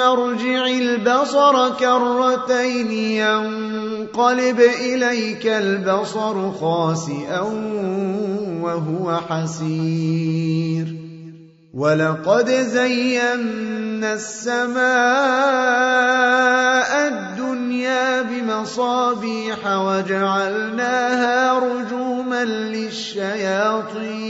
ارجع البصر كرتين ينقلب إليك البصر خاسئا وهو حسير. ولقد زينا السماء الدنيا بمصابيح وجعلناها رجوما للشياطين.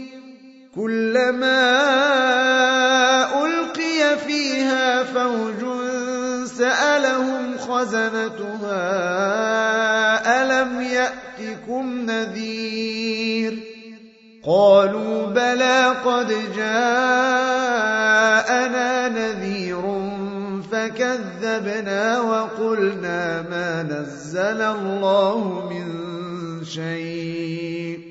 كلما ألقي فيها فوج سألهم خزنتها ألم يأتكم نذير؟ قالوا بلى قد جاءنا نذير فكذبنا وقلنا ما نزل الله من شيء.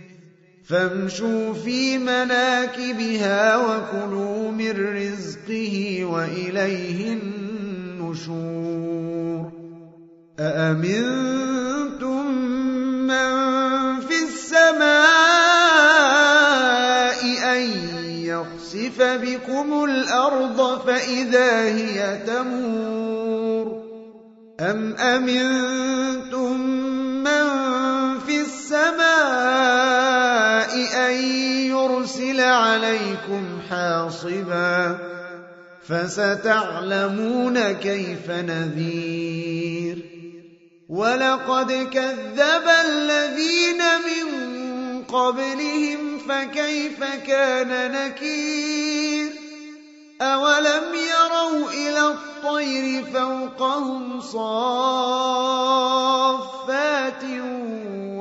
فامشوا في مناكبها وكلوا من رزقه وإليه النشور. أأمنتم من في السماء أن يخسف بكم الأرض فإذا هي تمور؟ أم أمنتم عليكم حاصبا فستعلمون كيف نذير. ولقد كذب الذين من قبلهم فكيف كان نكير. أولم يروا إلى الطير فوقهم صافات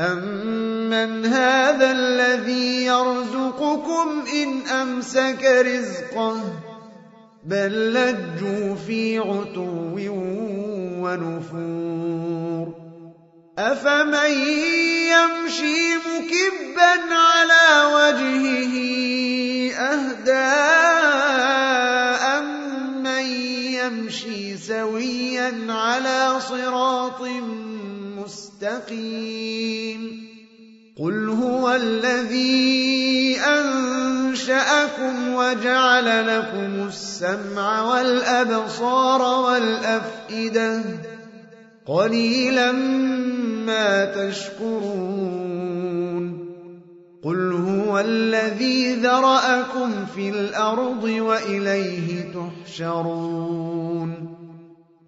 أمن هذا الذي يرزقكم إن أمسك رزقه بل لجوا في عتو ونفور أفمن يمشي مكبا على وجهه أهداء من يمشي سويا على صراط مستقيم قل هو الذي أنشأكم وجعل لكم السمع والأبصار والأفئدة قليلا ما تشكرون. قل هو الذي ذرأكم في الأرض وإليه تحشرون.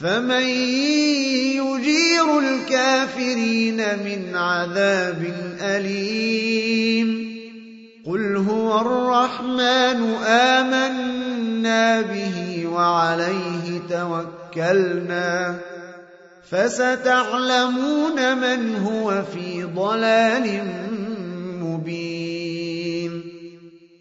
فمن يجير الكافرين من عذاب أليم قل هو الرحمن آمنا به وعليه توكلنا فستعلمون من هو في ضلال مبين